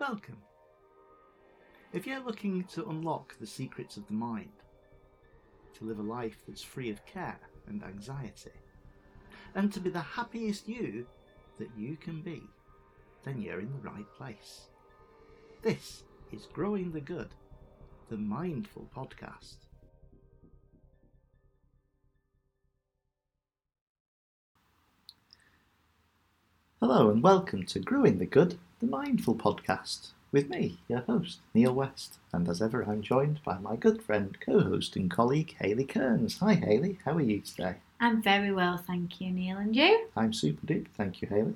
Welcome. If you're looking to unlock the secrets of the mind, to live a life that's free of care and anxiety, and to be the happiest you that you can be, then you're in the right place. This is Growing the Good, the Mindful Podcast. Hello, and welcome to Growing the Good, the Mindful Podcast, with me, your host, Neil West. And as ever, I'm joined by my good friend, co host, and colleague, Hayley Kearns. Hi, Hayley, how are you today? I'm very well, thank you, Neil. And you? I'm super duper, thank you, Hayley.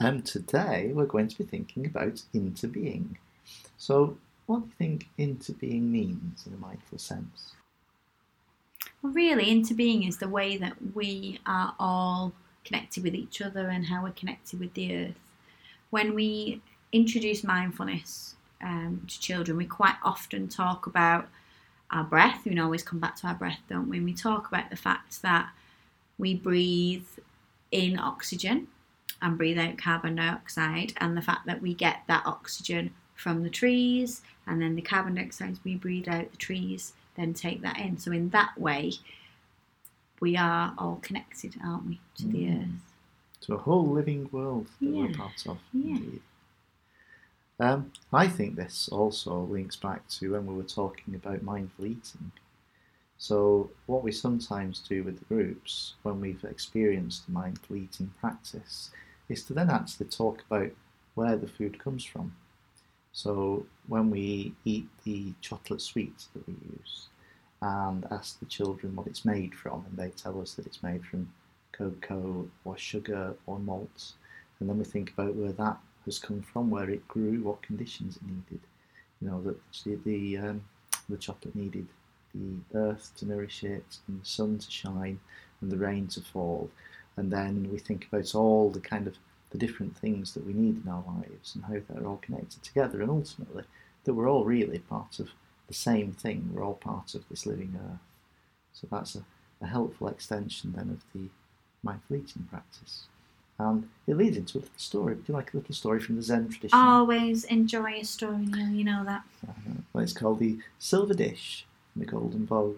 Um, today, we're going to be thinking about interbeing. So, what do you think interbeing means in a mindful sense? Well, really, interbeing is the way that we are all connected with each other and how we're connected with the earth. When we introduce mindfulness um, to children, we quite often talk about our breath. We always come back to our breath, don't we? And we talk about the fact that we breathe in oxygen and breathe out carbon dioxide, and the fact that we get that oxygen from the trees, and then the carbon dioxide we breathe out, the trees then take that in. So, in that way, we are all connected, aren't we, to the Mm. earth? To a whole living world that we're part of, yeah. indeed. Um, I think this also links back to when we were talking about mindful eating. So, what we sometimes do with the groups when we've experienced the mindful eating practice is to then actually talk about where the food comes from. So, when we eat the chocolate sweets that we use and ask the children what it's made from, and they tell us that it's made from cocoa or sugar or malt, and then we think about where that has come from, where it grew, what conditions it needed. You know that the the, um, the chocolate needed the earth to nourish it, and the sun to shine, and the rain to fall, and then we think about all the kind of the different things that we need in our lives and how they're all connected together, and ultimately that we're all really part of the same thing. We're all part of this living earth. So that's a, a helpful extension then of the mindful eating practice. And it leads into a little story. Do you like a little story from the Zen tradition? Always enjoy a story, Neil, you know that. Uh, well, it's called the Silver Dish and the Golden Bowl.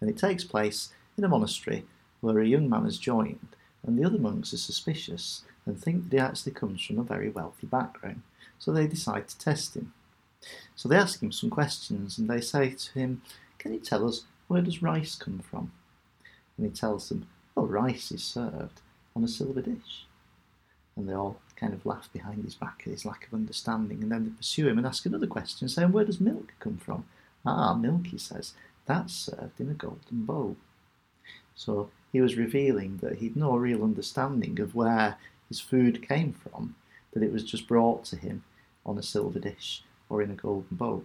And it takes place in a monastery where a young man has joined, and the other monks are suspicious and think that he actually comes from a very wealthy background. So they decide to test him. So they ask him some questions and they say to him, Can you tell us where does rice come from? And he tells them, Well, rice is served on a silver dish. And they all kind of laugh behind his back at his lack of understanding. And then they pursue him and ask another question, saying, Where does milk come from? Ah, milk, he says, that's served in a golden bowl. So he was revealing that he'd no real understanding of where his food came from, that it was just brought to him on a silver dish or in a golden bowl.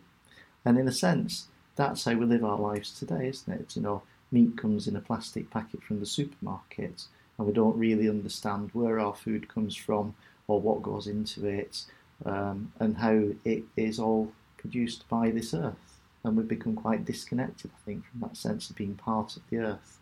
And in a sense, that's how we live our lives today, isn't it? You know, meat comes in a plastic packet from the supermarket, and we don't really understand where our food comes from or what goes into it, um, and how it is all produced by this earth. And we've become quite disconnected, I think, from that sense of being part of the earth.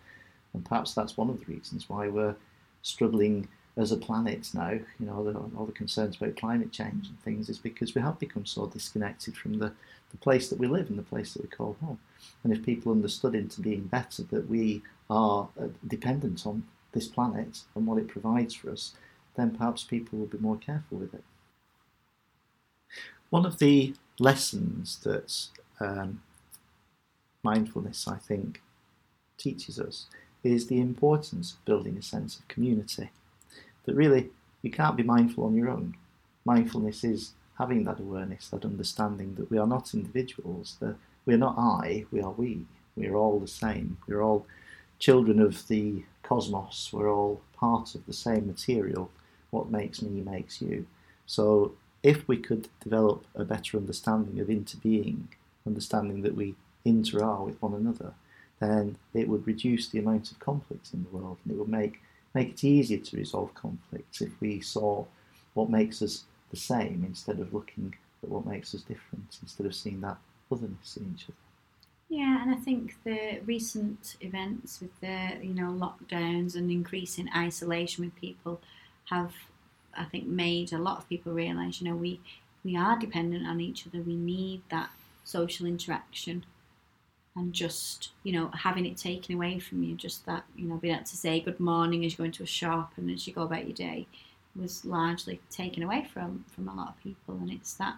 And perhaps that's one of the reasons why we're struggling as a planet now. You know, the, all the concerns about climate change and things is because we have become so disconnected from the, the place that we live and the place that we call home. And if people understood interbeing better that we are uh, dependent on this planet and what it provides for us, then perhaps people will be more careful with it. One of the lessons that um, mindfulness, I think, teaches us is the importance of building a sense of community. That really, you can't be mindful on your own. Mindfulness is having that awareness, that understanding that we are not individuals, that we are not I, we are we. We are all the same. We're all children of the cosmos. We're all part of the same material. What makes me makes you. So, if we could develop a better understanding of interbeing, understanding that we inter are with one another, then it would reduce the amount of conflict in the world and it would make, make it easier to resolve conflicts if we saw what makes us the same instead of looking at what makes us different, instead of seeing that otherness in each other. Yeah, and I think the recent events with the you know lockdowns and increasing isolation with people have, I think, made a lot of people realise you know we we are dependent on each other. We need that social interaction. And just, you know, having it taken away from you, just that, you know, being able to say good morning as you go into a shop and as you go about your day was largely taken away from, from a lot of people. And it's that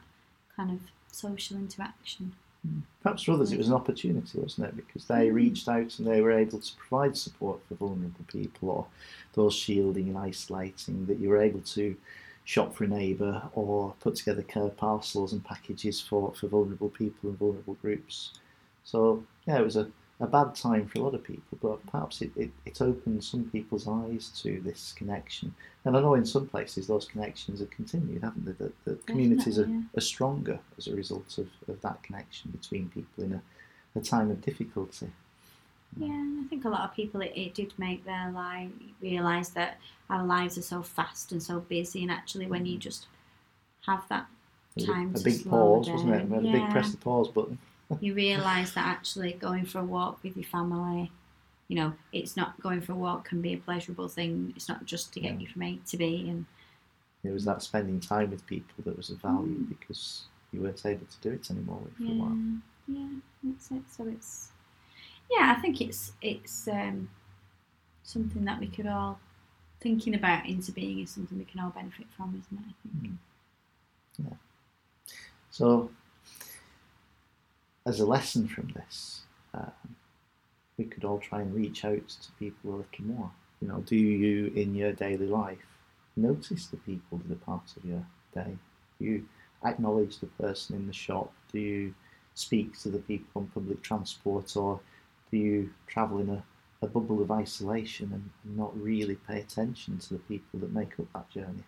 kind of social interaction. Hmm. Perhaps for others it was an opportunity, wasn't it? Because they mm-hmm. reached out and they were able to provide support for vulnerable people or those shielding and isolating, that you were able to shop for a neighbour or put together care parcels and packages for, for vulnerable people and vulnerable groups. So, yeah, it was a, a bad time for a lot of people, but perhaps it, it, it opened some people's eyes to this connection. And I know in some places those connections have continued, haven't they? That, that communities are, Definitely, are stronger as a result of, of that connection between people in a, a time of difficulty. Yeah, and I think a lot of people it, it did make their life realise that our lives are so fast and so busy, and actually, when you mm-hmm. just have that A time a to big pause, wasn't it? We had a big press the pause button. You realise that actually going for a walk with your family, you know, it's not going for a walk can be a pleasurable thing. It's not just to get Yeah. you from A to B, and It was that spending time with people that was of value Mm. because you weren't able to do it anymore for a yeah, while. yeah, that's it. So it's, yeah, I think it's it's um, something that we could all thinking about interbeing is something we can all benefit from, isn't it? I think. So, as a lesson from this, um, we could all try and reach out to people a little more. You know, do you in your daily life notice the people that are part of your day? Do you acknowledge the person in the shop? Do you speak to the people on public transport, or do you travel in a, a bubble of isolation and, and not really pay attention to the people that make up that journey?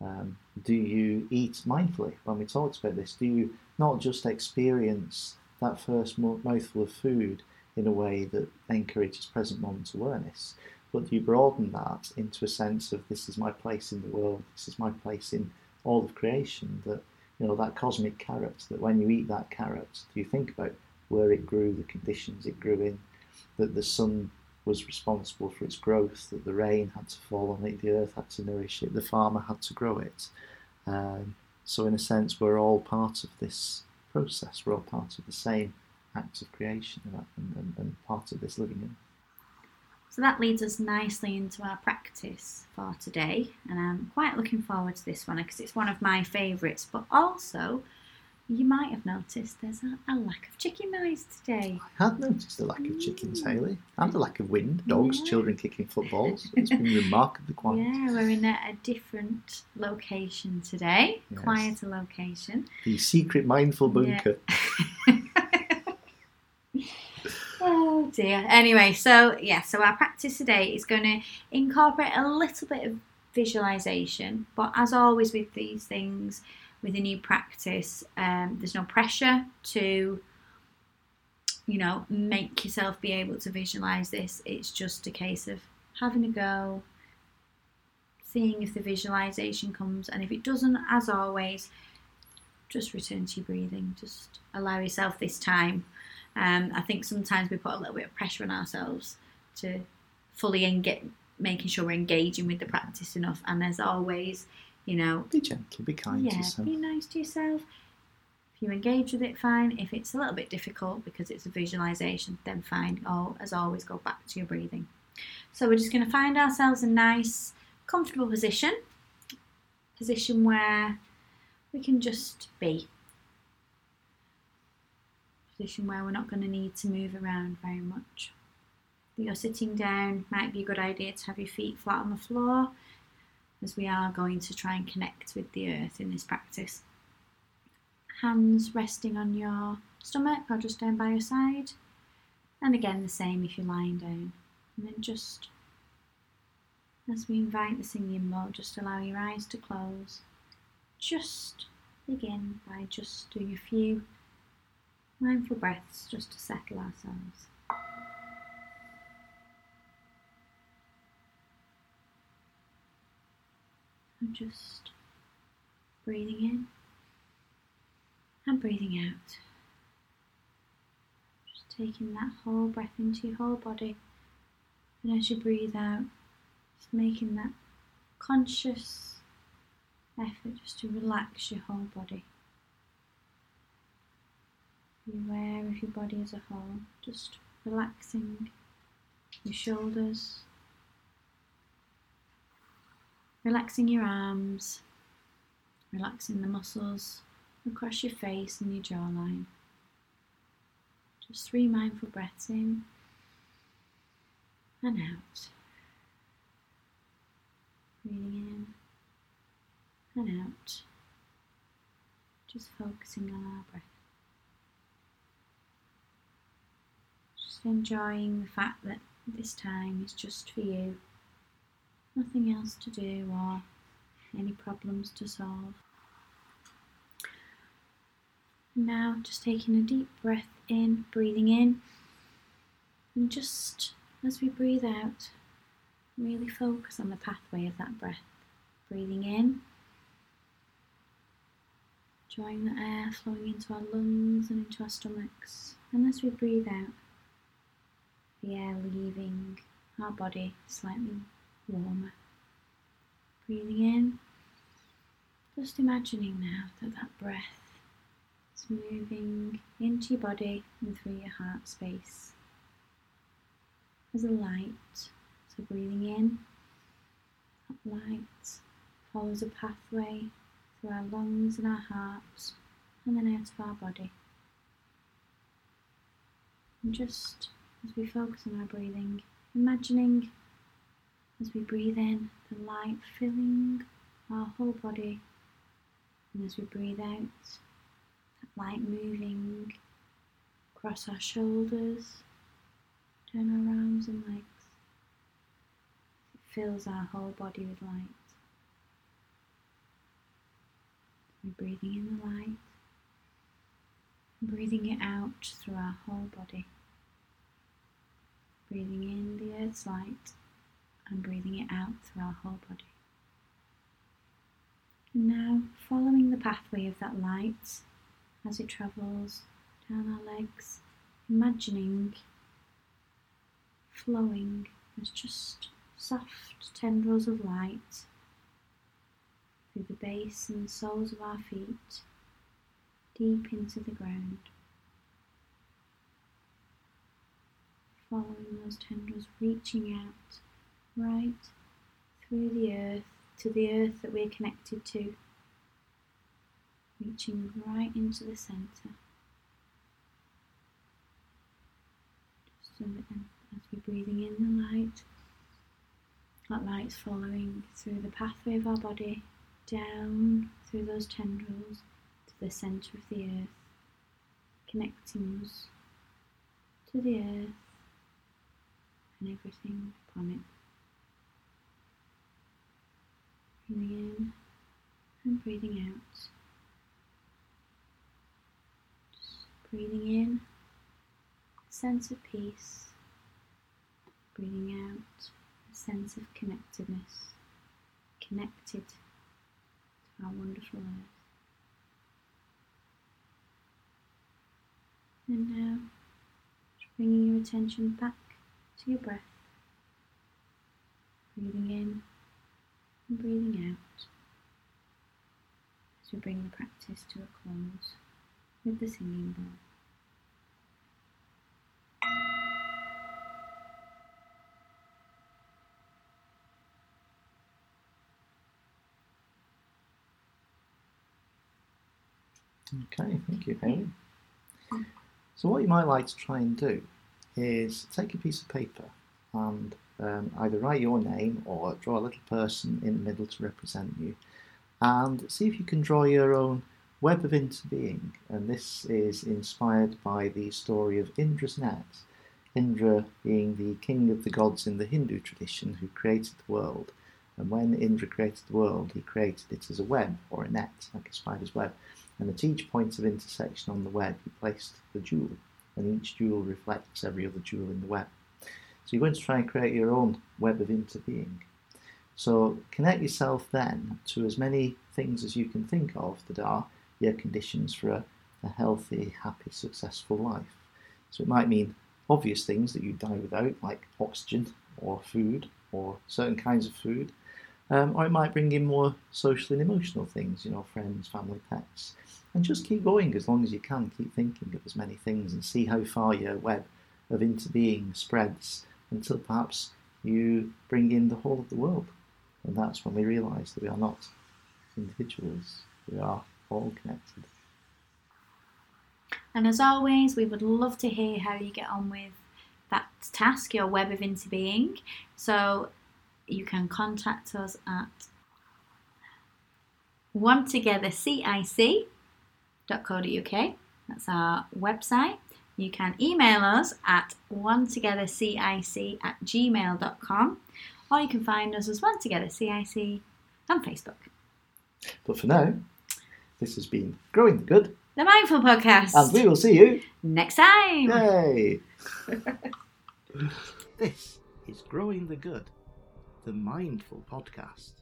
Um, do you eat mindfully? When we talked about this, do you not just experience that first mouthful of food in a way that encourages present moment awareness, but do you broaden that into a sense of this is my place in the world, this is my place in all of creation? That you know that cosmic carrot. That when you eat that carrot, do you think about where it grew, the conditions it grew in, that the sun was responsible for its growth, that the rain had to fall on it, the earth had to nourish it, the farmer had to grow it. Um, so, in a sense, we're all part of this process, we're all part of the same act of creation and, and, and part of this living. So that leads us nicely into our practice for today, and I'm quite looking forward to this one because it's one of my favourites. But also, you might have noticed there's a, a lack of chicken noise today. I have noticed a lack of chickens, mm. Hayley, and a lack of wind, dogs, Yeah. children kicking footballs. It's been remarkably quiet. Yeah, we're in a, a different location today, Yes. quieter location. The secret mindful Yeah. bunker. Oh dear. Anyway, so yeah, so our practice today is going to incorporate a little bit of visualization, but as always with these things, with a new practice, um, there's no pressure to, you know, make yourself be able to visualize this. It's just a case of having a go, seeing if the visualization comes, and if it doesn't, as always, just return to your breathing. Just allow yourself this time. Um, I think sometimes we put a little bit of pressure on ourselves to fully engage, making sure we're engaging with the practice enough. And as always, you know, Be gentle, be kind to yeah, yourself. be nice to yourself. If you engage with it, fine. If it's a little bit difficult because it's a visualization, then fine. Oh, as always, go back to your breathing. So we're just going to find ourselves a nice, comfortable position, position where we can just be. Position where we're not going to need to move around very much. If you're sitting down, might be a good idea to have your feet flat on the floor as we are going to try and connect with the earth in this practice. Hands resting on your stomach or just down by your side. And again, the same if you're lying down. And then just as we invite the singing bowl, just allow your eyes to close. Just begin by just doing a few mindful breaths just to settle ourselves. And just breathing in and breathing out. Just taking that whole breath into your whole body. And as you breathe out, just making that conscious effort just to relax your whole body. Be aware of your body as a whole, just relaxing your shoulders, relaxing your arms, relaxing the muscles across your face and your jawline. Just three mindful breaths in and out. Breathing in and out. Just focusing on our breath. Just enjoying the fact that this time is just for you. Nothing else to do or any problems to solve. Now, just taking a deep breath in, breathing in, and just as we breathe out, really focus on the pathway of that breath. Breathing in, enjoying the air flowing into our lungs and into our stomachs, and as we breathe out, the air leaving our body slightly warmer. Breathing in, just imagining now that that breath is moving into your body and through your heart space as a light. So breathing in, that light follows a pathway through our lungs and our hearts and then out of our body. And just as we focus on our breathing, imagining as we breathe in the light filling our whole body, and as we breathe out, that light moving across our shoulders, down our arms and legs. It fills our whole body with light. We're breathing in the light, breathing it out through our whole body breathing in the earth's light and breathing it out through our whole body. And now, following the pathway of that light as it travels down our legs, imagining flowing as just soft tendrils of light through the base and soles of our feet, deep into the ground. following those tendrils, reaching out right through the earth to the earth that we're connected to, reaching right into the centre. As we're breathing in the light, that light's following through the pathway of our body, down through those tendrils to the centre of the earth, connecting us to the earth and everything upon it. Breathing in and breathing out. Just breathing in, a sense of peace. Breathing out, a sense of connectedness, connected to our wonderful earth. And now, bringing your attention back to your breath, breathing in and breathing out as we bring the practice to a close with the singing bowl. Okay, thank you, Hayley. So, what you might like to try and do is take a piece of paper and um, either write your name or draw a little person in the middle to represent you and see if you can draw your own web of interbeing. And this is inspired by the story of Indra's net. Indra being the king of the gods in the Hindu tradition who created the world. And when Indra created the world, he created it as a web or a net, like a spider's web. And at each point of intersection on the web, he placed the jewel and each jewel reflects every other jewel in the web. So you're going to try and create your own web of interbeing. So connect yourself then to as many things as you can think of that are your conditions for a, a healthy, happy, successful life. So it might mean obvious things that you die without, like oxygen or food or certain kinds of food. Um, or it might bring in more social and emotional things, you know, friends, family, pets. And just keep going as long as you can. Keep thinking of as many things and see how far your web of interbeing spreads until perhaps you bring in the whole of the world. And that's when we realise that we are not individuals, we are all connected. And as always, we would love to hear how you get on with that task, your web of interbeing. So you can contact us at one together cic.co.uk. That's our website. You can email us at one together cic at gmail.com or you can find us as one together cic on Facebook. But for now, this has been Growing the Good, The Mindful Podcast. and we will see you. Next time. Yay! this is Growing the Good, the Mindful Podcast.